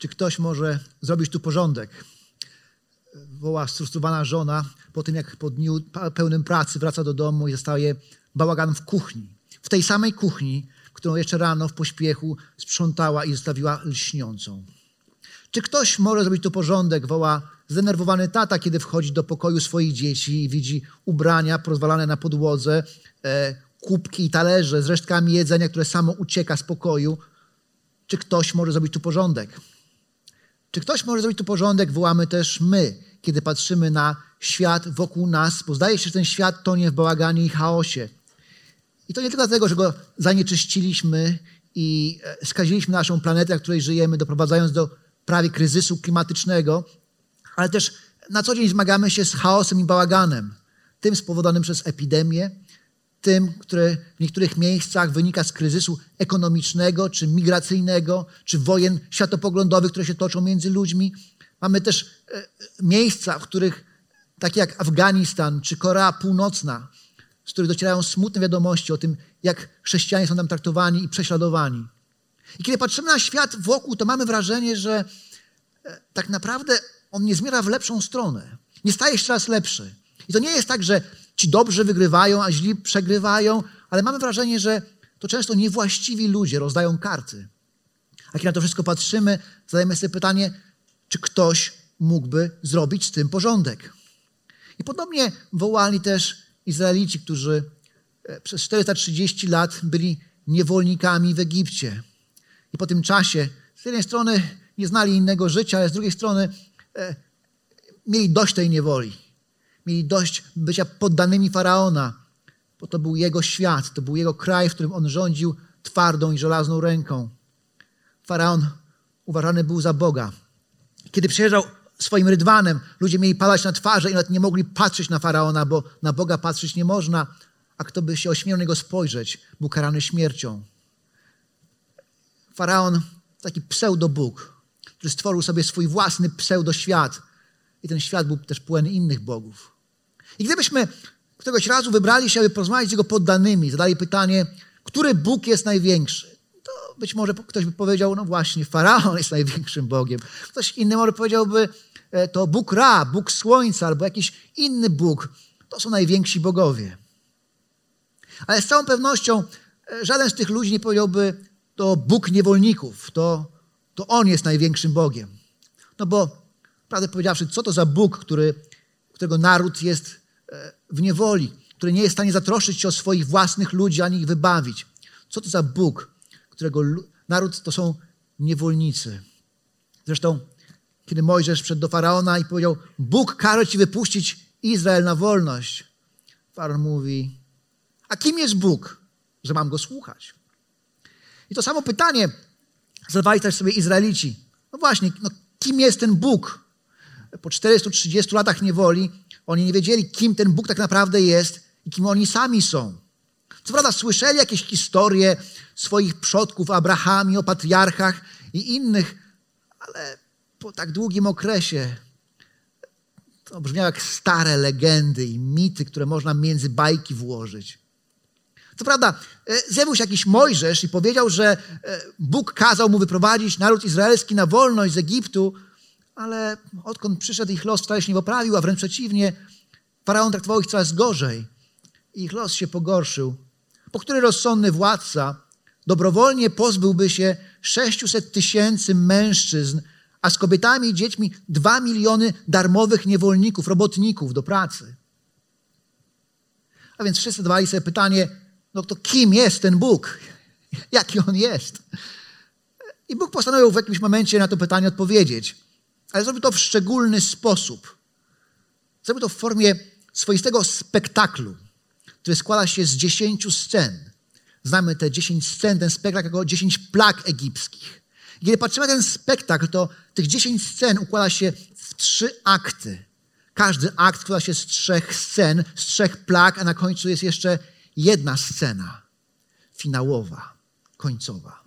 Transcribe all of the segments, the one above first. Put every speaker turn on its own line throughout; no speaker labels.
Czy ktoś może zrobić tu porządek? Woła sfrustrowana żona po tym, jak po dniu pełnym pracy wraca do domu i zostaje bałagan w kuchni. W tej samej kuchni, którą jeszcze rano w pośpiechu sprzątała i zostawiła lśniącą. Czy ktoś może zrobić tu porządek? Woła zdenerwowany tata, kiedy wchodzi do pokoju swoich dzieci i widzi ubrania porozwalane na podłodze, e, kubki i talerze z resztkami jedzenia, które samo ucieka z pokoju. Czy ktoś może zrobić tu porządek? Czy ktoś może zrobić tu porządek? Wołamy też my, kiedy patrzymy na świat wokół nas, bo zdaje się, że ten świat tonie w bałaganie i chaosie. I to nie tylko dlatego, że go zanieczyściliśmy i e, skaziliśmy naszą planetę, w której żyjemy, doprowadzając do prawie kryzysu klimatycznego, ale też na co dzień zmagamy się z chaosem i bałaganem. Tym spowodowanym przez epidemię, tym, które w niektórych miejscach wynika z kryzysu ekonomicznego, czy migracyjnego, czy wojen światopoglądowych, które się toczą między ludźmi. Mamy też e, miejsca, w których, takie jak Afganistan czy Korea Północna, z których docierają smutne wiadomości o tym, jak chrześcijanie są tam traktowani i prześladowani. I kiedy patrzymy na świat wokół, to mamy wrażenie, że e, tak naprawdę on nie zmierza w lepszą stronę. Nie staje się coraz lepszy. I to nie jest tak, że ci dobrzy wygrywają, a źli przegrywają, ale mamy wrażenie, że to często niewłaściwi ludzie rozdają karty. A kiedy na to wszystko patrzymy, zadajemy sobie pytanie, czy ktoś mógłby zrobić z tym porządek. I podobnie wołali też Izraelici, którzy e, przez 430 lat byli niewolnikami w Egipcie. I po tym czasie z jednej strony nie znali innego życia, ale z drugiej strony e, mieli dość tej niewoli. Mieli dość bycia poddanymi faraona, bo to był jego świat, to był jego kraj, w którym on rządził twardą i żelazną ręką. Faraon uważany był za Boga. Kiedy przyjeżdżał swoim rydwanem, ludzie mieli padać na twarze i nawet nie mogli patrzeć na faraona, bo na Boga patrzeć nie można, a kto by się ośmiał na niego spojrzeć, był karany śmiercią. Faraon, taki pseudo-Bóg, który stworzył sobie swój własny pseudo-świat. I ten świat był też pełen innych bogów. I gdybyśmy któregoś razu wybrali się, aby porozmawiać z jego poddanymi, zadali pytanie, który Bóg jest największy, to być może ktoś by powiedział, no właśnie, Faraon jest największym Bogiem. Ktoś inny może powiedziałby, e, to Bóg Ra, Bóg Słońca albo jakiś inny Bóg. To są najwięksi bogowie. Ale z całą pewnością e, żaden z tych ludzi nie powiedziałby, to Bóg niewolników, to, to On jest największym Bogiem. No bo, prawdę powiedziawszy, co to za Bóg, który, którego naród jest w niewoli, który nie jest w stanie zatroszczyć się o swoich własnych ludzi, ani ich wybawić? Co to za Bóg, którego naród to są niewolnicy? Zresztą, kiedy Mojżesz wszedł do Faraona i powiedział, Bóg każe ci wypuścić Izrael na wolność, Faraon mówi, a kim jest Bóg, że mam go słuchać? I to samo pytanie zadawali też sobie Izraelici. No właśnie, no, kim jest ten Bóg? Po 430 latach niewoli oni nie wiedzieli, kim ten Bóg tak naprawdę jest i kim oni sami są. Co prawda słyszeli jakieś historie swoich przodków, Abrahamie, o patriarchach i innych, ale po tak długim okresie to brzmiało jak stare legendy i mity, które można między bajki włożyć. Co prawda, e, zjawił się jakiś Mojżesz i powiedział, że e, Bóg kazał mu wyprowadzić naród izraelski na wolność z Egiptu, ale odkąd przyszedł ich los wcale się nie poprawił, a wręcz przeciwnie, faraon traktował ich coraz gorzej. Ich los się pogorszył. Po który rozsądny władca dobrowolnie pozbyłby się 600 tysięcy mężczyzn, a z kobietami i dziećmi 2 miliony darmowych niewolników, robotników do pracy. A więc wszyscy dawali sobie pytanie, no to kim jest ten Bóg? Jaki on jest? I Bóg postanowił w jakimś momencie na to pytanie odpowiedzieć, ale zrobił to w szczególny sposób. Zrobił to w formie swoistego spektaklu, który składa się z dziesięciu scen. Znamy te 10 scen, ten spektakl jako 10 plag egipskich. Kiedy patrzymy na ten spektakl, to tych 10 scen układa się w trzy akty. Każdy akt składa się z trzech scen, z trzech plag, a na końcu jest jeszcze jedna scena finałowa, końcowa.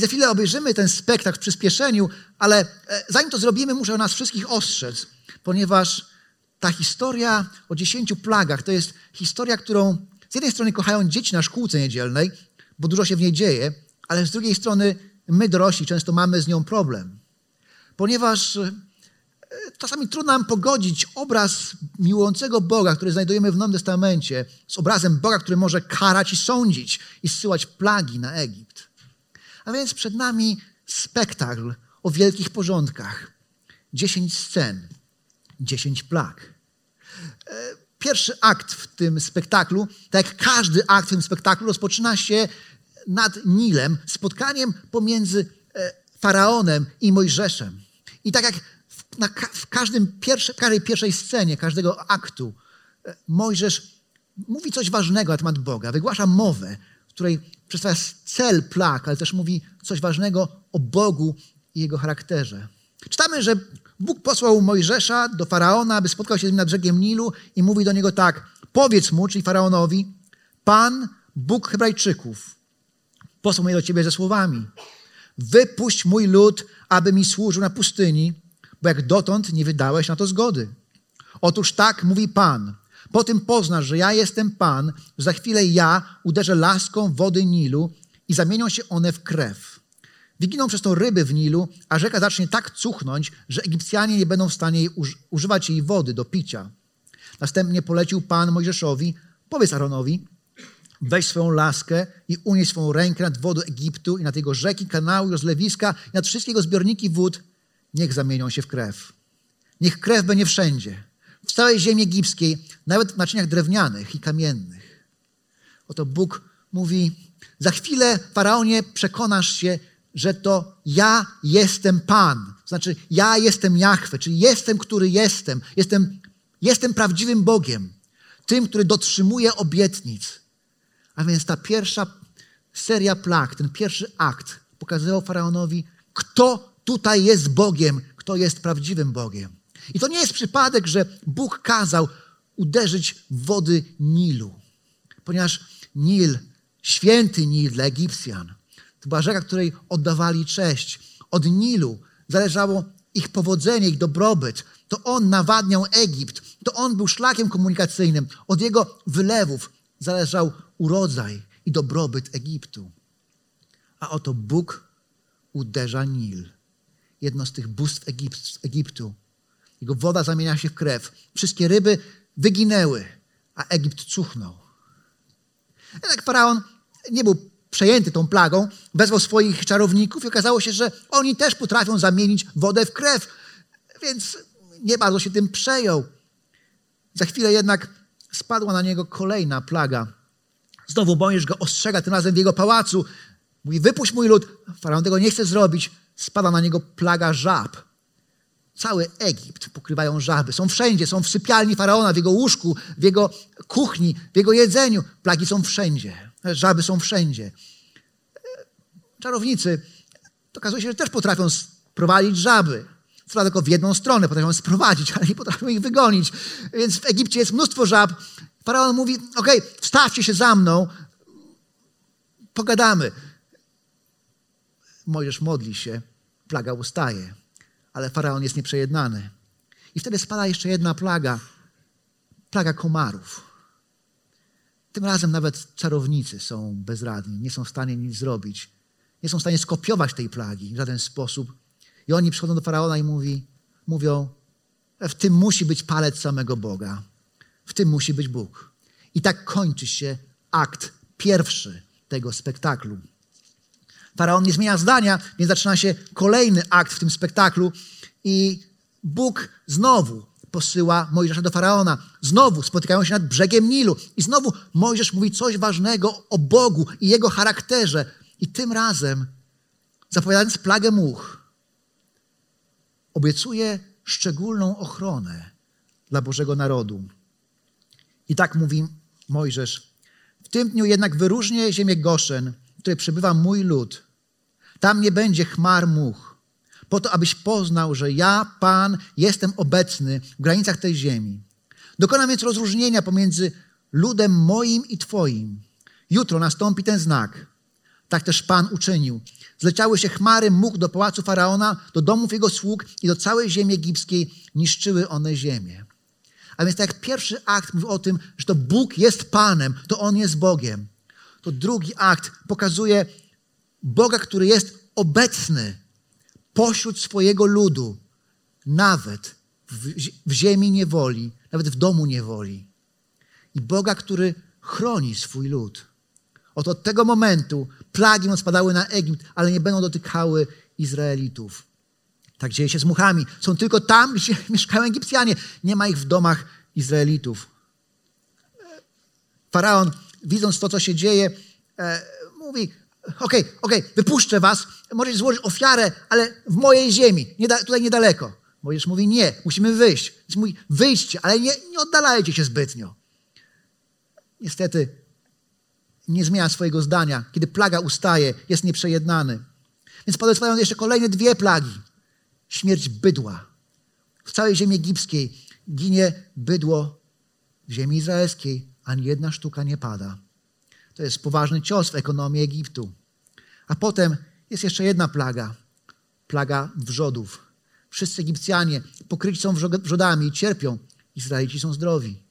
I za chwilę obejrzymy ten spektakl w przyspieszeniu, ale e, zanim to zrobimy, muszę nas wszystkich ostrzec, ponieważ ta historia o dziesięciu plagach to jest historia, którą z jednej strony kochają dzieci na szkółce niedzielnej, bo dużo się w niej dzieje, ale z drugiej strony my dorośli często mamy z nią problem, ponieważ e, czasami trudno nam pogodzić obraz miłującego Boga, który znajdujemy w Nowym Testamencie, z obrazem Boga, który może karać i sądzić i zsyłać plagi na Egipt. A więc przed nami spektakl o wielkich porządkach. Dziesięć scen, dziesięć plag. E, pierwszy akt w tym spektaklu, tak jak każdy akt w tym spektaklu, rozpoczyna się nad Nilem, spotkaniem pomiędzy e, Faraonem i Mojżeszem. I tak jak w, na, w każdym pierwsze, każdej pierwszej scenie, każdego aktu, e, Mojżesz mówi coś ważnego na temat Boga, wygłasza mowę, w której przedstawia cel plag, ale też mówi coś ważnego o Bogu i jego charakterze. Czytamy, że Bóg posłał Mojżesza do faraona, aby spotkał się z nim nad brzegiem Nilu i mówi do niego tak: Powiedz mu, czyli faraonowi, Pan, Bóg Hebrajczyków, posłał mnie do ciebie ze słowami: Wypuść mój lud, aby mi służył na pustyni, bo jak dotąd nie wydałeś na to zgody. Otóż tak mówi Pan. Po tym poznasz, że ja jestem Pan, że za chwilę ja uderzę laską wody Nilu i zamienią się one w krew. Wyginą przez to ryby w Nilu, a rzeka zacznie tak cuchnąć, że Egipcjanie nie będą w stanie używać jej wody do picia. Następnie polecił Pan Mojżeszowi, powiedz Aaronowi, weź swoją laskę i unieś swoją rękę nad wodę Egiptu i nad jego rzeki, kanały rozlewiska i nad wszystkie jego zbiorniki wód, niech zamienią się w krew. Niech krew będzie wszędzie, w całej ziemi egipskiej, nawet w naczyniach drewnianych i kamiennych. Oto Bóg mówi, za chwilę, Faraonie, przekonasz się, że to ja jestem Pan. Znaczy, ja jestem Jahwe, czyli jestem, który jestem. Jestem, jestem prawdziwym Bogiem. Tym, który dotrzymuje obietnic. A więc ta pierwsza seria plag, ten pierwszy akt pokazywał Faraonowi, kto tutaj jest Bogiem, kto jest prawdziwym Bogiem. I to nie jest przypadek, że Bóg kazał uderzyć w wody Nilu, ponieważ Nil, święty Nil dla Egipcjan, to była rzeka, której oddawali cześć. Od Nilu zależało ich powodzenie, ich dobrobyt. To on nawadniał Egipt. To on był szlakiem komunikacyjnym. Od jego wylewów zależał urodzaj i dobrobyt Egiptu. A oto Bóg uderza Nil. Jedno z tych bóstw Egiptu. Jego woda zamienia się w krew. Wszystkie ryby wyginęły, a Egipt cuchnął. Jednak faraon nie był przejęty tą plagą, wezwał swoich czarowników i okazało się, że oni też potrafią zamienić wodę w krew, więc nie bardzo się tym przejął. Za chwilę jednak spadła na niego kolejna plaga. Znowu Mojżesz go ostrzega, tym razem w jego pałacu. Mówi, wypuść mój lud. Faraon tego nie chce zrobić. Spada na niego plaga żab. Cały Egipt pokrywają żaby. Są wszędzie, są w sypialni faraona, w jego łóżku, w jego kuchni, w jego jedzeniu. Plagi są wszędzie. Żaby są wszędzie. Czarownicy okazuje się, że też potrafią sprowadzić żaby. Co tylko w jedną stronę potrafią sprowadzić, ale nie potrafią ich wygonić. Więc w Egipcie jest mnóstwo żab. Faraon mówi, okay, wstawcie się za mną, pogadamy. Mojżesz modli się, plaga ustaje, ale faraon jest nieprzejednany. I wtedy spada jeszcze jedna plaga, plaga komarów. Tym razem nawet czarownicy są bezradni, nie są w stanie nic zrobić. Nie są w stanie skopiować tej plagi w żaden sposób. I oni przychodzą do faraona i mówi, mówią: W tym musi być palec samego Boga. W tym musi być Bóg. I tak kończy się akt pierwszy tego spektaklu. Faraon nie zmienia zdania, więc zaczyna się kolejny akt w tym spektaklu i Bóg znowu posyła Mojżesza do faraona. Znowu spotykają się nad brzegiem Nilu i znowu Mojżesz mówi coś ważnego o Bogu i jego charakterze. I tym razem, zapowiadając plagę much, obiecuje szczególną ochronę dla Bożego narodu. I tak mówi Mojżesz: W tym dniu jednak wyróżnię ziemię Goszen, w której przebywa mój lud. Tam nie będzie chmar much, po to, abyś poznał, że ja, Pan, jestem obecny w granicach tej ziemi. Dokonam więc rozróżnienia pomiędzy ludem moim i Twoim. Jutro nastąpi ten znak. Tak też Pan uczynił. Zleciały się chmary much do pałacu Faraona, do domów jego sług i do całej ziemi egipskiej. Niszczyły one ziemię. A więc tak jak pierwszy akt mówił o tym, że to Bóg jest Panem, to On jest Bogiem. To drugi akt pokazuje Boga, który jest obecny pośród swojego ludu, nawet w, w ziemi niewoli, nawet w domu niewoli. I Boga, który chroni swój lud. Oto od tego momentu plagi spadały na Egipt, ale nie będą dotykały Izraelitów. Tak dzieje się z muchami. Są tylko tam, gdzie mieszkają Egipcjanie. Nie ma ich w domach Izraelitów. Faraon, widząc to, co się dzieje, e, mówi: Okej, okay, okej, okay, wypuszczę was, możecie złożyć ofiarę, ale w mojej ziemi, nie da, tutaj niedaleko. Mojżesz mówi: Nie, musimy wyjść. Więc mówi: Wyjdźcie, ale nie, nie oddalajcie się zbytnio. Niestety nie zmienia swojego zdania. Kiedy plaga ustaje, jest nieprzejednany. Więc podesłają jeszcze kolejne dwie plagi. Śmierć bydła. W całej ziemi egipskiej ginie bydło w ziemi izraelskiej, ani jedna sztuka nie pada. To jest poważny cios w ekonomii Egiptu. A potem jest jeszcze jedna plaga. Plaga wrzodów. Wszyscy Egipcjanie pokryci są wrzodami i cierpią. Izraelici są zdrowi.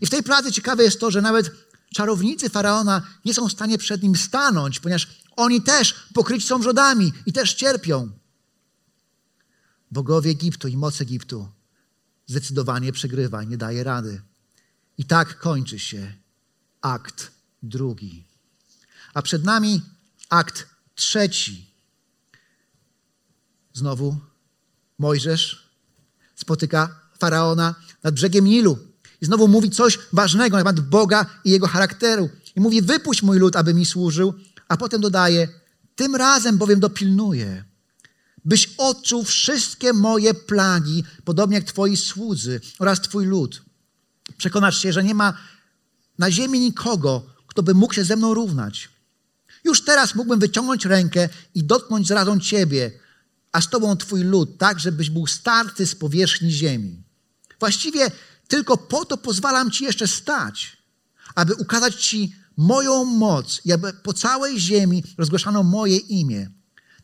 I w tej pladze ciekawe jest to, że nawet czarownicy Faraona nie są w stanie przed nim stanąć, ponieważ oni też pokryci są wrzodami i też cierpią. Bogowie Egiptu i moc Egiptu zdecydowanie przegrywa, nie daje rady. I tak kończy się akt drugi. A przed nami akt trzeci. Znowu Mojżesz spotyka faraona nad brzegiem Nilu i znowu mówi coś ważnego na temat Boga i jego charakteru. I mówi: Wypuść mój lud, aby mi służył, a potem dodaje: Tym razem bowiem dopilnuję, byś odczuł wszystkie moje plagi, podobnie jak Twoi słudzy oraz Twój lud. Przekonasz się, że nie ma na ziemi nikogo, kto by mógł się ze mną równać. Już teraz mógłbym wyciągnąć rękę i dotknąć zrazą Ciebie, a z Tobą Twój lud, tak, żebyś był starty z powierzchni ziemi. Właściwie tylko po to pozwalam Ci jeszcze stać, aby ukazać Ci moją moc i aby po całej ziemi rozgłaszano moje imię.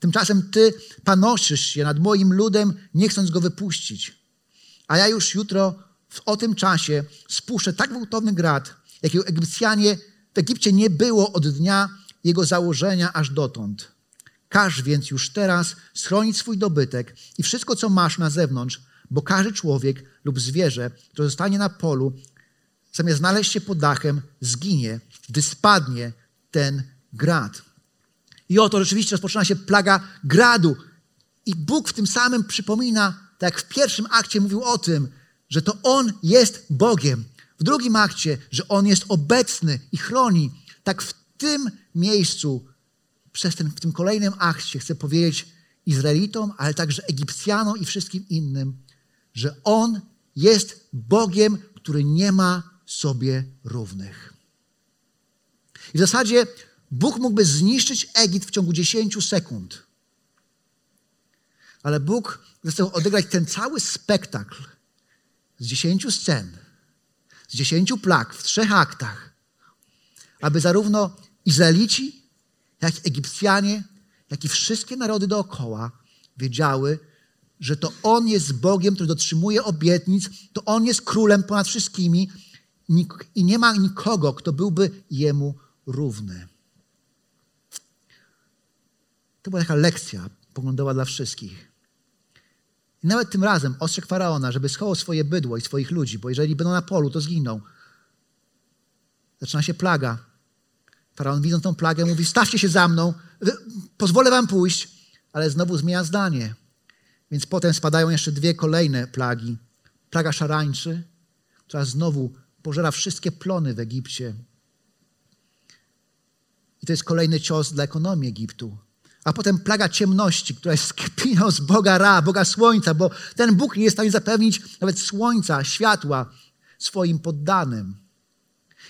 Tymczasem Ty panoszysz się nad moim ludem, nie chcąc go wypuścić. A ja już jutro w, o tym czasie spuszczę tak gwałtowny grad, jakiego Egipcjanie w Egipcie nie było od dnia jego założenia aż dotąd. Każ więc już teraz schronić swój dobytek i wszystko, co masz na zewnątrz, bo każdy człowiek lub zwierzę, które zostanie na polu, zamiast znaleźć się pod dachem, zginie, gdy spadnie ten grad. I oto rzeczywiście rozpoczyna się plaga gradu. I Bóg w tym samym przypomina, tak jak w pierwszym akcie mówił o tym, że to On jest Bogiem. W drugim akcie, że On jest obecny i chroni. Tak w tym miejscu, przez ten, w tym kolejnym akcie chcę powiedzieć Izraelitom, ale także Egipcjanom i wszystkim innym, że On jest Bogiem, który nie ma sobie równych. I w zasadzie Bóg mógłby zniszczyć Egipt w ciągu 10 sekund. Ale Bóg zechciał odegrać ten cały spektakl z 10 scen, z 10 plag w trzech aktach, aby zarówno Izraelici, jak i Egipcjanie, jak i wszystkie narody dookoła wiedziały, że to On jest Bogiem, który dotrzymuje obietnic, to On jest królem ponad wszystkimi i nie ma nikogo, kto byłby Jemu równy. To była taka lekcja poglądowa dla wszystkich. I nawet tym razem ostrzegł Faraona, żeby schował swoje bydło i swoich ludzi, bo jeżeli będą na polu, to zginą. Zaczyna się plaga. Faraon widząc tą plagę mówi, stawcie się za mną, pozwolę wam pójść, ale znowu zmienia zdanie. Więc potem spadają jeszcze dwie kolejne plagi. Plaga szarańczy, która znowu pożera wszystkie plony w Egipcie. I to jest kolejny cios dla ekonomii Egiptu. A potem plaga ciemności, która jest kpiną z Boga Ra, Boga Słońca, bo ten Bóg nie jest w stanie zapewnić nawet słońca, światła swoim poddanym.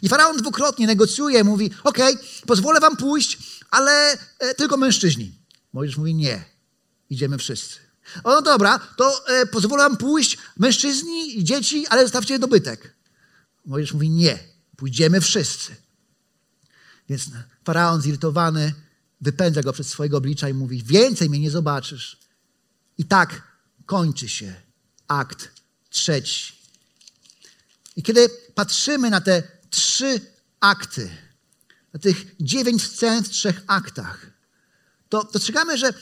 I faraon dwukrotnie negocjuje, mówi: OK, pozwolę wam pójść, ale e, tylko mężczyźni. Mojżesz mówi: Nie, idziemy wszyscy. O, no dobra, to e, pozwolę wam pójść, mężczyźni i dzieci, ale zostawcie dobytek. Mojżesz mówi: Nie, pójdziemy wszyscy. Więc faraon zirytowany wypędza go przed swojego oblicza i mówi: Więcej mnie nie zobaczysz. I tak kończy się akt trzeci. I kiedy patrzymy na te trzy akty, na tych dziewięć scen w trzech aktach, to dostrzegamy, że e,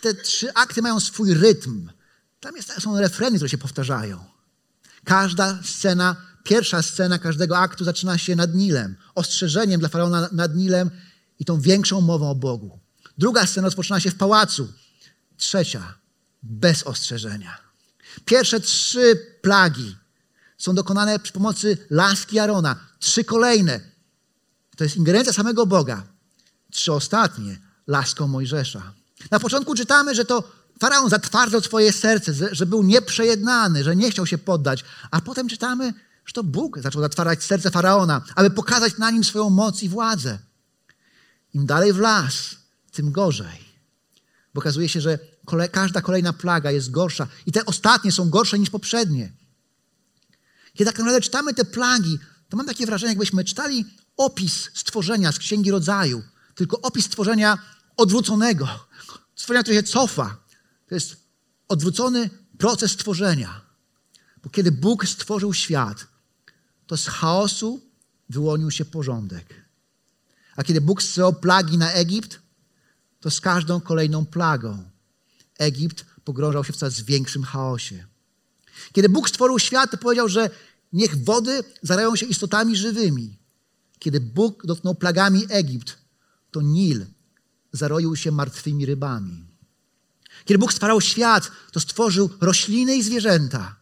te trzy akty mają swój rytm. Tam jest, są refreny, które się powtarzają. Każda scena, pierwsza scena każdego aktu zaczyna się nad Nilem, ostrzeżeniem dla faraona nad Nilem i tą większą mową o Bogu. Druga scena rozpoczyna się w pałacu. Trzecia bez ostrzeżenia. Pierwsze trzy plagi są dokonane przy pomocy laski Arona. Trzy kolejne to jest ingerencja samego Boga. Trzy ostatnie laską Mojżesza. Na początku czytamy, że to faraon zatwardzał swoje serce, że był nieprzejednany, że nie chciał się poddać. A potem czytamy, że to Bóg zaczął zatwarzać serce faraona, aby pokazać na nim swoją moc i władzę. Im dalej w las, tym gorzej. Bo okazuje się, że każda kolejna plaga jest gorsza i te ostatnie są gorsze niż poprzednie. Kiedy tak naprawdę czytamy te plagi, to mam takie wrażenie, jakbyśmy czytali opis stworzenia z Księgi Rodzaju, tylko opis stworzenia odwróconego, stworzenia, które się cofa. To jest odwrócony proces stworzenia. Bo kiedy Bóg stworzył świat, to z chaosu wyłonił się porządek. A kiedy Bóg zsyłał plagi na Egipt, to z każdą kolejną plagą Egipt pogrążał się w coraz większym chaosie. Kiedy Bóg stworzył świat, to powiedział, że niech wody zarają się istotami żywymi. Kiedy Bóg dotknął plagami Egipt, to Nil zaroił się martwymi rybami. Kiedy Bóg stwarzał świat, to stworzył rośliny i zwierzęta.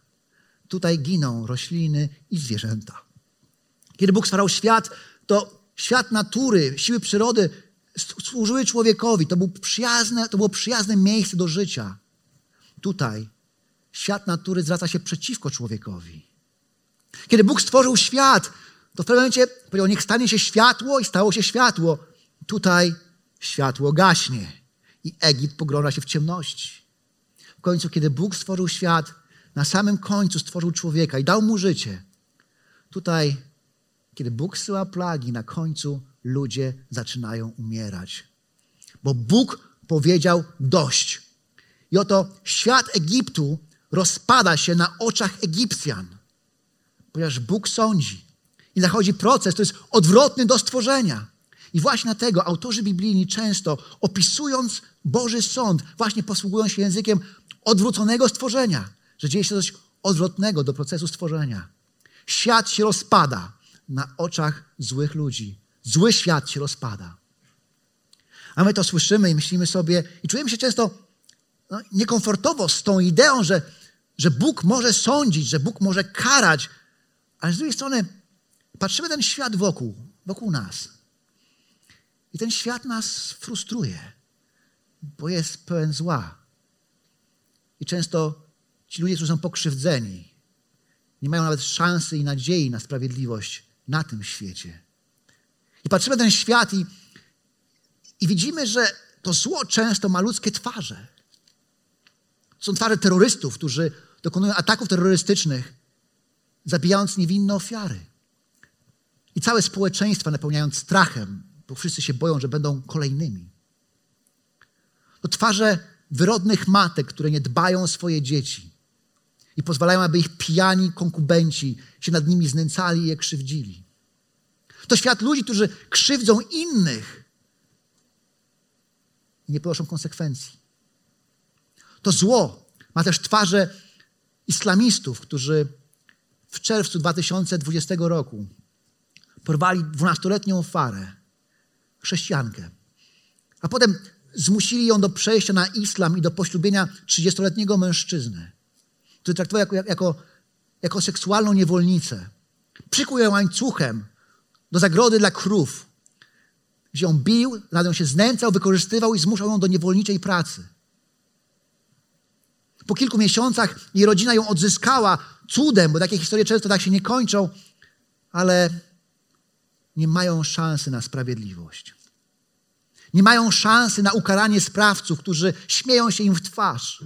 Tutaj giną rośliny i zwierzęta. Kiedy Bóg stwarzał świat, to świat natury, siły przyrody służyły człowiekowi. To, był przyjazne, to było przyjazne miejsce do życia. Tutaj świat natury zwraca się przeciwko człowiekowi. Kiedy Bóg stworzył świat, to w pewnym momencie powiedział, niech stanie się światło i stało się światło. Tutaj światło gaśnie i Egipt pogrąża się w ciemności. W końcu, kiedy Bóg stworzył świat, na samym końcu stworzył człowieka i dał mu życie. Tutaj, kiedy Bóg zsyła plagi, na końcu ludzie zaczynają umierać. Bo Bóg powiedział dość. I oto świat Egiptu rozpada się na oczach Egipcjan, ponieważ Bóg sądzi. I zachodzi proces, to jest odwrotny do stworzenia. I właśnie dlatego autorzy biblijni często opisując Boży sąd, właśnie posługują się językiem odwróconego stworzenia, że dzieje się coś odwrotnego do procesu stworzenia. Świat się rozpada na oczach złych ludzi. Zły świat się rozpada. A my to słyszymy i myślimy sobie, i czujemy się często no, niekomfortowo z tą ideą, że, że Bóg może sądzić, że Bóg może karać, ale z drugiej strony patrzymy ten świat wokół, wokół nas. I ten świat nas frustruje, bo jest pełen zła. I często ci ludzie, którzy są pokrzywdzeni, nie mają nawet szansy i nadziei na sprawiedliwość na tym świecie. I patrzymy na ten świat i, i widzimy, że to zło często ma ludzkie twarze. Są twarze terrorystów, którzy dokonują ataków terrorystycznych, zabijając niewinne ofiary. I całe społeczeństwa napełniając strachem, bo wszyscy się boją, że będą kolejnymi. To twarze wyrodnych matek, które nie dbają o swoje dzieci i pozwalają, aby ich pijani konkubenci się nad nimi znęcali i je krzywdzili. To świat ludzi, którzy krzywdzą innych i nie ponoszą konsekwencji. To zło ma też twarze islamistów, którzy w czerwcu 2020 roku porwali dwunastoletnią farę, chrześcijankę, a potem zmusili ją do przejścia na islam i do poślubienia 30-letniego mężczyzny, który traktował jako, jako, jako seksualną niewolnicę. Przykuł ją łańcuchem do zagrody dla krów, gdzie ją bił, nad nią się znęcał, wykorzystywał i zmuszał ją do niewolniczej pracy. Po kilku miesiącach jej rodzina ją odzyskała cudem, bo takie historie często tak się nie kończą, ale nie mają szansy na sprawiedliwość. Nie mają szansy na ukaranie sprawców, którzy śmieją się im w twarz.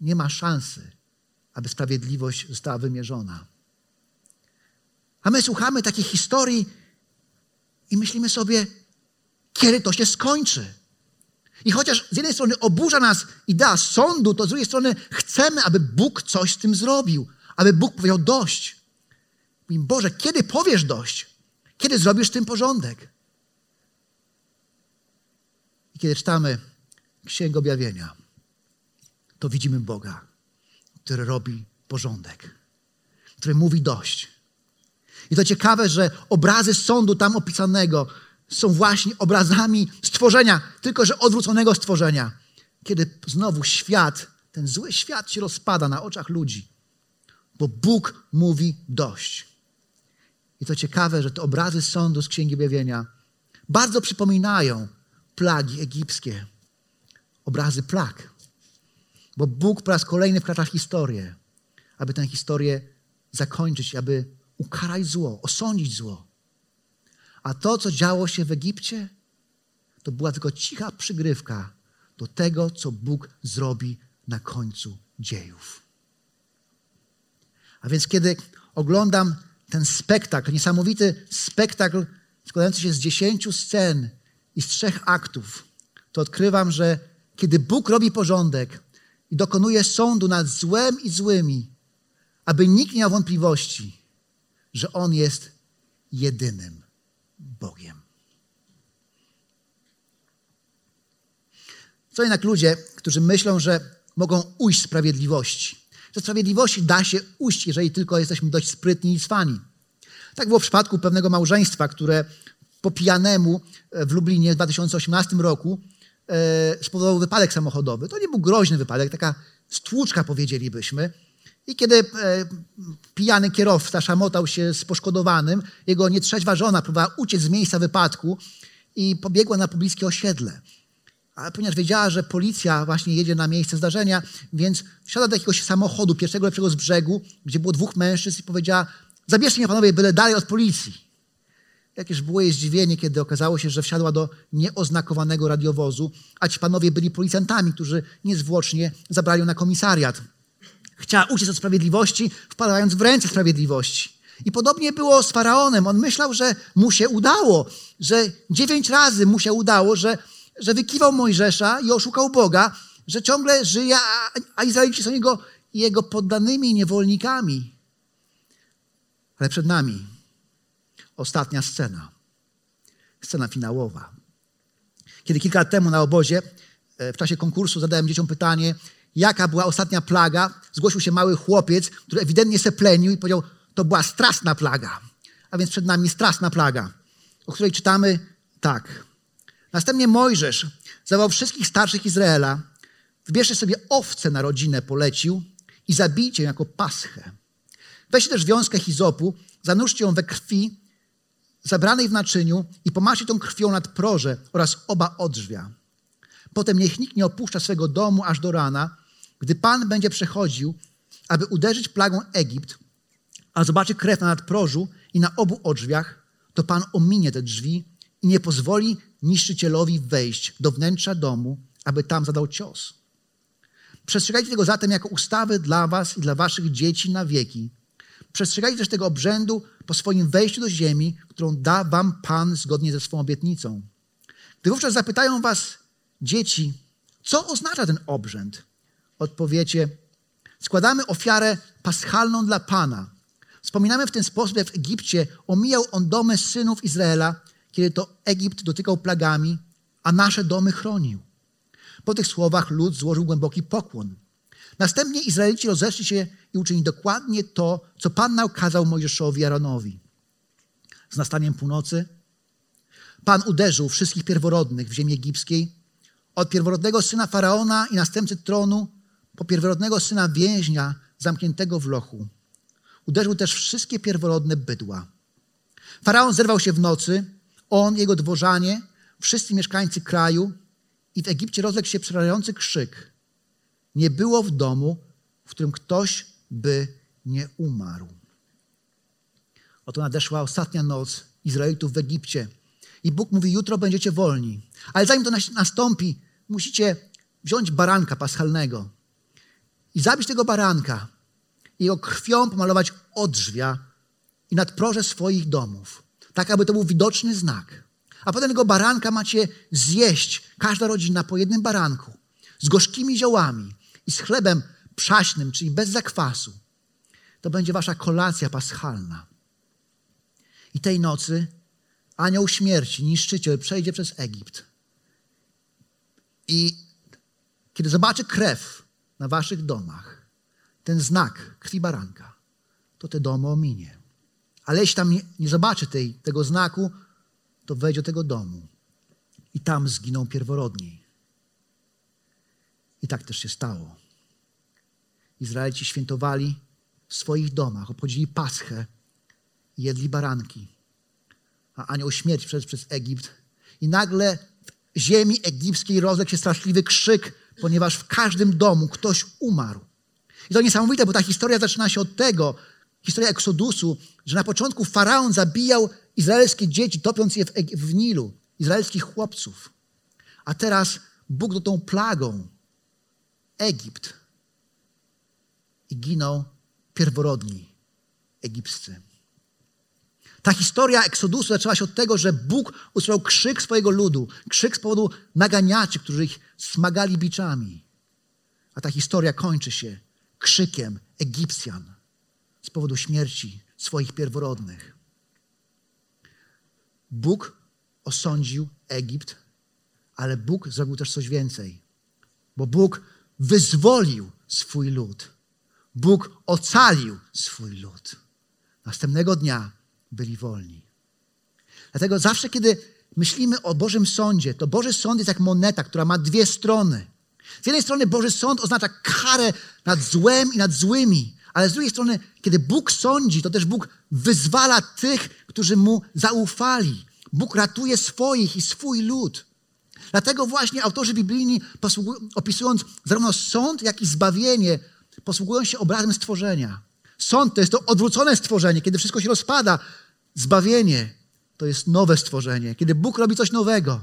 Nie ma szansy, aby sprawiedliwość została wymierzona. A my słuchamy takich historii i myślimy sobie, kiedy to się skończy. I chociaż z jednej strony oburza nas idea sądu, to z drugiej strony chcemy, aby Bóg coś z tym zrobił, aby Bóg powiedział dość. Mówimy, Boże, kiedy powiesz dość? Kiedy zrobisz tym porządek? I kiedy czytamy Księgę Objawienia, to widzimy Boga, który robi porządek, który mówi dość. I to ciekawe, że obrazy sądu tam opisanego są właśnie obrazami stworzenia, tylko że odwróconego stworzenia. Kiedy znowu świat, ten zły świat się rozpada na oczach ludzi, bo Bóg mówi dość. I to ciekawe, że te obrazy sądu z Księgi Objawienia bardzo przypominają plagi egipskie, obrazy plag. Bo Bóg po raz kolejny wkracza w historię, aby tę historię zakończyć, aby ukarać zło, osądzić zło. A to, co działo się w Egipcie, to była tylko cicha przygrywka do tego, co Bóg zrobi na końcu dziejów. A więc, kiedy oglądam ten spektakl, niesamowity spektakl składający się z dziesięciu scen i z trzech aktów, to odkrywam, że kiedy Bóg robi porządek i dokonuje sądu nad złem i złymi, aby nikt nie miał wątpliwości, że On jest jedynym Bogiem. Są jednak ludzie, którzy myślą, że mogą ujść sprawiedliwości. Że sprawiedliwości da się ujść, jeżeli tylko jesteśmy dość sprytni i cwani. Tak było w przypadku pewnego małżeństwa, które po pijanemu w Lublinie w 2018 roku e, spowodował wypadek samochodowy. To nie był groźny wypadek, taka stłuczka powiedzielibyśmy. I kiedy e, pijany kierowca szamotał się z poszkodowanym, jego nietrzeźwa żona próbowała uciec z miejsca wypadku i pobiegła na pobliskie osiedle. Ale ponieważ wiedziała, że policja właśnie jedzie na miejsce zdarzenia, więc wsiadła do jakiegoś samochodu, pierwszego lepszego z brzegu, gdzie było dwóch mężczyzn i powiedziała, zabierzcie mnie panowie, byle dalej od policji. Jakież było jej zdziwienie, kiedy okazało się, że wsiadła do nieoznakowanego radiowozu, a ci panowie byli policjantami, którzy niezwłocznie zabrali ją na komisariat. Chciała uciec od sprawiedliwości, wpadając w ręce sprawiedliwości. I podobnie było z faraonem. On myślał, że mu się udało, że dziewięć razy mu się udało, że, że wykiwał Mojżesza i oszukał Boga, że ciągle żyje, a, Izraelici są jego, jego poddanymi niewolnikami. Ale przed nami ostatnia scena. Scena finałowa. Kiedy kilka lat temu na obozie, e, w czasie konkursu, zadałem dzieciom pytanie, jaka była ostatnia plaga, zgłosił się mały chłopiec, który ewidentnie se plenił i powiedział, to była straszna plaga. A więc przed nami straszna plaga, o której czytamy tak. Następnie Mojżesz zawołał wszystkich starszych Izraela, wybierzcie sobie owce na rodzinę, polecił i zabijcie ją jako paschę. Weźcie też wiązkę hizopu, zanurzcie ją we krwi zabranej w naczyniu i pomaście tą krwią nad proże oraz oba odrzwia. Potem niech nikt nie opuszcza swego domu aż do rana, gdy Pan będzie przechodził, aby uderzyć plagą Egipt, a zobaczy krew na nadprożu i na obu odrzwiach, to Pan ominie te drzwi i nie pozwoli niszczycielowi wejść do wnętrza domu, aby tam zadał cios. Przestrzegajcie tego zatem jako ustawy dla was i dla waszych dzieci na wieki. Przestrzegajcie też tego obrzędu po swoim wejściu do ziemi, którą da wam Pan zgodnie ze swą obietnicą. Gdy wówczas zapytają was dzieci, co oznacza ten obrzęd, odpowiecie, składamy ofiarę paschalną dla Pana. Wspominamy w ten sposób, jak w Egipcie omijał on domy synów Izraela, kiedy to Egipt dotykał plagami, a nasze domy chronił. Po tych słowach lud złożył głęboki pokłon. Następnie Izraelici rozeszli się i uczynili dokładnie to, co Pan nakazał Mojżeszowi Aaronowi. Z nastaniem północy Pan uderzył wszystkich pierworodnych w ziemi egipskiej, od pierworodnego syna faraona i następcy tronu, po pierworodnego syna więźnia zamkniętego w lochu. Uderzył też wszystkie pierworodne bydła. Faraon zerwał się w nocy, on, jego dworzanie, wszyscy mieszkańcy kraju i w Egipcie rozległ się przerażający krzyk. Nie było w domu, w którym ktoś by nie umarł. Oto nadeszła ostatnia noc Izraelitów w Egipcie. I Bóg mówi: Jutro będziecie wolni. Ale zanim to nastąpi, musicie wziąć baranka paschalnego i zabić tego baranka i jego krwią pomalować odrzwia i nadproże swoich domów, tak aby to był widoczny znak. A potem tego baranka macie zjeść, każda rodzina po jednym baranku, z gorzkimi ziołami i z chlebem przaśnym, czyli bez zakwasu. To będzie wasza kolacja paschalna. I tej nocy anioł śmierci, niszczyciel, przejdzie przez Egipt. I kiedy zobaczy krew na waszych domach, ten znak krwi baranka, to te domy ominie. Ale jeśli tam nie, nie zobaczy tej, tego znaku, to wejdzie do tego domu i tam zginą pierworodni. I tak też się stało. Izraelici świętowali w swoich domach, obchodzili Paschę jedli baranki. A anioł śmierci przeszedł przez Egipt i nagle w ziemi egipskiej rozległ się straszliwy krzyk, ponieważ w każdym domu ktoś umarł. I to niesamowite, bo ta historia zaczyna się od tego, historia Eksodusu, że na początku faraon zabijał izraelskie dzieci, topiąc je w, w Nilu, izraelskich chłopców. A teraz Bóg do tą plagą Egipt i giną pierworodni egipscy. Ta historia Eksodusu zaczęła się od tego, że Bóg usłyszał krzyk swojego ludu, krzyk z powodu naganiaczy, którzy ich smagali biczami. A ta historia kończy się krzykiem Egipcjan z powodu śmierci swoich pierworodnych. Bóg osądził Egipt, ale Bóg zrobił też coś więcej, bo Bóg wyzwolił swój lud. Bóg ocalił swój lud. Następnego dnia byli wolni. Dlatego zawsze, kiedy myślimy o Bożym Sądzie, to Boży Sąd jest jak moneta, która ma dwie strony. Z jednej strony Boży Sąd oznacza karę nad złem i nad złymi, ale z drugiej strony, kiedy Bóg sądzi, to też Bóg wyzwala tych, którzy Mu zaufali. Bóg ratuje swoich i swój lud. Dlatego właśnie autorzy biblijni, opisując zarówno sąd, jak i zbawienie, posługują się obrazem stworzenia. Sąd to jest to odwrócone stworzenie, kiedy wszystko się rozpada. Zbawienie to jest nowe stworzenie, kiedy Bóg robi coś nowego.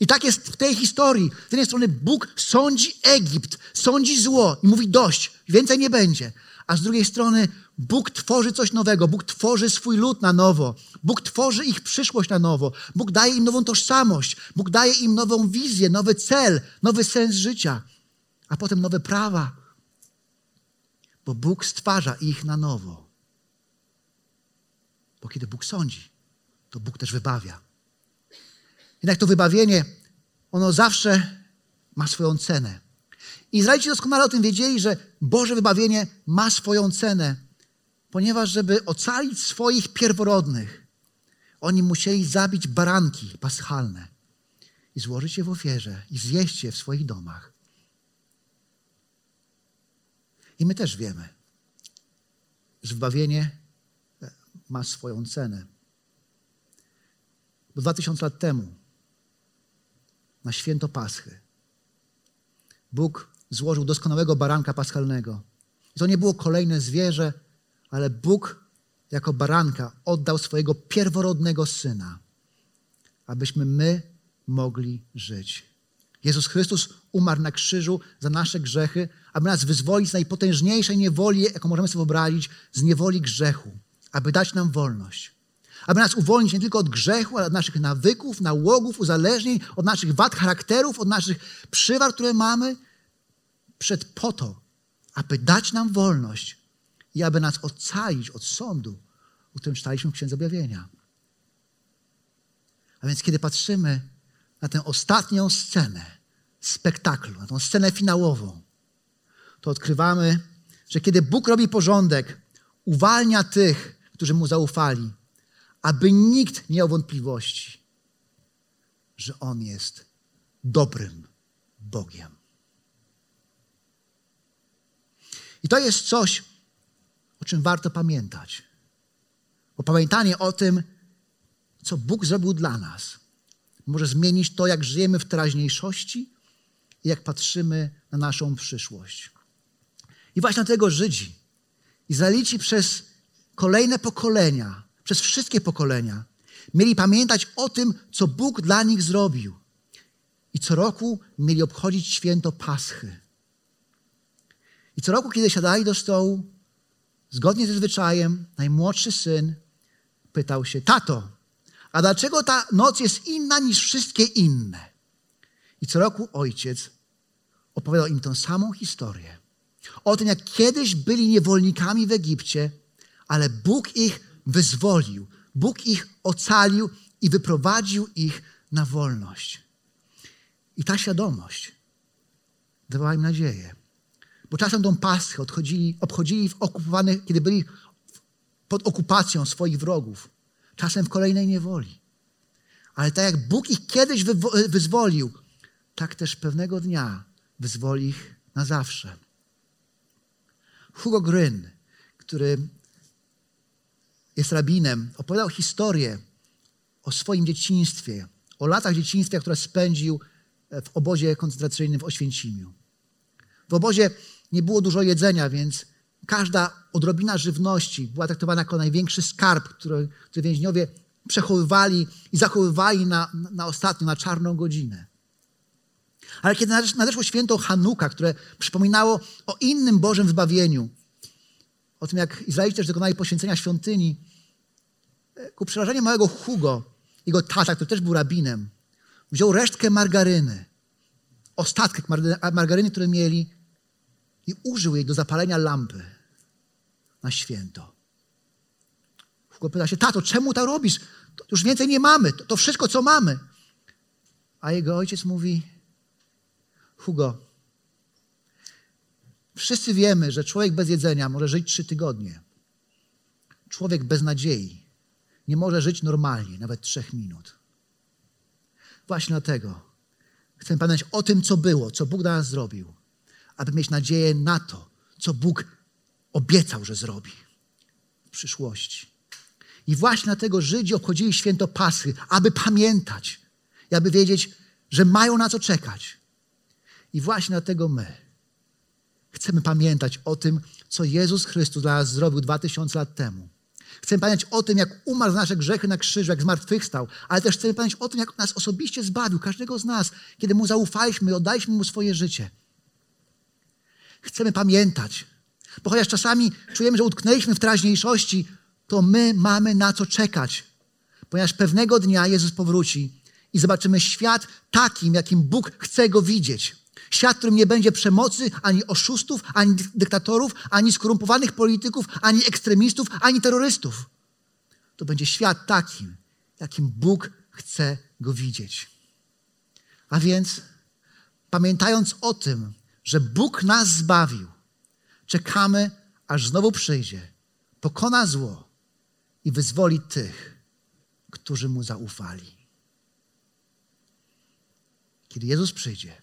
I tak jest w tej historii. Z jednej strony Bóg sądzi Egipt, sądzi zło i mówi dość, więcej nie będzie. A z drugiej strony Bóg tworzy coś nowego, Bóg tworzy swój lud na nowo, Bóg tworzy ich przyszłość na nowo, Bóg daje im nową tożsamość, Bóg daje im nową wizję, nowy cel, nowy sens życia, a potem nowe prawa, bo Bóg stwarza ich na nowo. Bo kiedy Bóg sądzi, to Bóg też wybawia. Jednak to wybawienie, ono zawsze ma swoją cenę. Izraelici doskonale o tym wiedzieli, że Boże wybawienie ma swoją cenę, ponieważ żeby ocalić swoich pierworodnych, oni musieli zabić baranki paschalne i złożyć je w ofierze i zjeść je w swoich domach. I my też wiemy, że wybawienie ma swoją cenę. Bo dwa tysiące lat temu, na święto Paschy, Bóg złożył doskonałego baranka paschalnego. I to nie było kolejne zwierzę, ale Bóg jako baranka oddał swojego pierworodnego syna, abyśmy my mogli żyć. Jezus Chrystus umarł na krzyżu za nasze grzechy, aby nas wyzwolić z najpotężniejszej niewoli, jaką możemy sobie wyobrazić, z niewoli grzechu, aby dać nam wolność. Aby nas uwolnić nie tylko od grzechu, ale od naszych nawyków, nałogów, uzależnień, od naszych wad charakterów, od naszych przywar, które mamy, przed po to, aby dać nam wolność i aby nas ocalić od sądu, o którym czytaliśmy w Księdze Objawienia. A więc kiedy patrzymy na tę ostatnią scenę spektaklu, na tę scenę finałową, to odkrywamy, że kiedy Bóg robi porządek, uwalnia tych, którzy Mu zaufali, aby nikt nie miał wątpliwości, że On jest dobrym Bogiem. I to jest coś, o czym warto pamiętać. Bo pamiętanie o tym, co Bóg zrobił dla nas, może zmienić to, jak żyjemy w teraźniejszości i jak patrzymy na naszą przyszłość. I właśnie dlatego Żydzi, Izraelici przez kolejne pokolenia przez wszystkie pokolenia. Mieli pamiętać o tym, co Bóg dla nich zrobił. I co roku mieli obchodzić święto Paschy. I co roku, kiedy siadali do stołu, zgodnie ze zwyczajem, najmłodszy syn pytał się: Tato, a dlaczego ta noc jest inna niż wszystkie inne? I co roku ojciec opowiadał im tą samą historię. O tym, jak kiedyś byli niewolnikami w Egipcie, ale Bóg ich wyzwolił. Bóg ich ocalił i wyprowadził ich na wolność. I ta świadomość dawała im nadzieję. Bo czasem tą paschę odchodzili, obchodzili w okupowanych, kiedy byli pod okupacją swoich wrogów. Czasem w kolejnej niewoli. Ale tak jak Bóg ich kiedyś wyzwolił, tak też pewnego dnia wyzwoli ich na zawsze. Hugo Gryn, który jest rabinem, opowiadał historię o swoim dzieciństwie, o latach dzieciństwa, które spędził w obozie koncentracyjnym w Oświęcimiu. W obozie nie było dużo jedzenia, więc każda odrobina żywności była traktowana jako największy skarb, który, który więźniowie przechowywali i zachowywali na, na ostatnią, na czarną godzinę. Ale kiedy nadeszło święto Hanuka, które przypominało o innym Bożym zbawieniu, o tym jak Izraelici też dokonali poświęcenia świątyni, ku przerażeniu małego Hugo, jego tata, który też był rabinem, wziął resztkę margaryny, ostatek margaryny, które mieli i użył jej do zapalenia lampy na święto. Hugo pyta się, tato, czemu to robisz? To już więcej nie mamy, to, to wszystko, co mamy. A jego ojciec mówi, Hugo, wszyscy wiemy, że człowiek bez jedzenia może żyć trzy tygodnie. Człowiek bez nadziei nie może żyć normalnie, nawet trzech minut. Właśnie dlatego chcę pamiętać o tym, co było, co Bóg dla nas zrobił, aby mieć nadzieję na to, co Bóg obiecał, że zrobi w przyszłości. I właśnie dlatego Żydzi obchodzili święto Paschy, aby pamiętać i aby wiedzieć, że mają na co czekać. I właśnie dlatego my chcemy pamiętać o tym, co Jezus Chrystus dla nas zrobił dwa tysiące lat temu. Chcemy pamiętać o tym, jak umarł za nasze grzechy na krzyżu, jak zmartwychwstał, ale też chcemy pamiętać o tym, jak nas osobiście zbawił, każdego z nas, kiedy Mu zaufaliśmy i oddaliśmy Mu swoje życie. Chcemy pamiętać, bo chociaż czasami czujemy, że utknęliśmy w teraźniejszości, to my mamy na co czekać, ponieważ pewnego dnia Jezus powróci i zobaczymy świat takim, jakim Bóg chce go widzieć. Świat, w którym nie będzie przemocy, ani oszustów, ani dyktatorów, ani skorumpowanych polityków, ani ekstremistów, ani terrorystów. To będzie świat takim, jakim Bóg chce go widzieć. A więc, pamiętając o tym, że Bóg nas zbawił, czekamy, aż znowu przyjdzie, pokona zło i wyzwoli tych, którzy mu zaufali. Kiedy Jezus przyjdzie,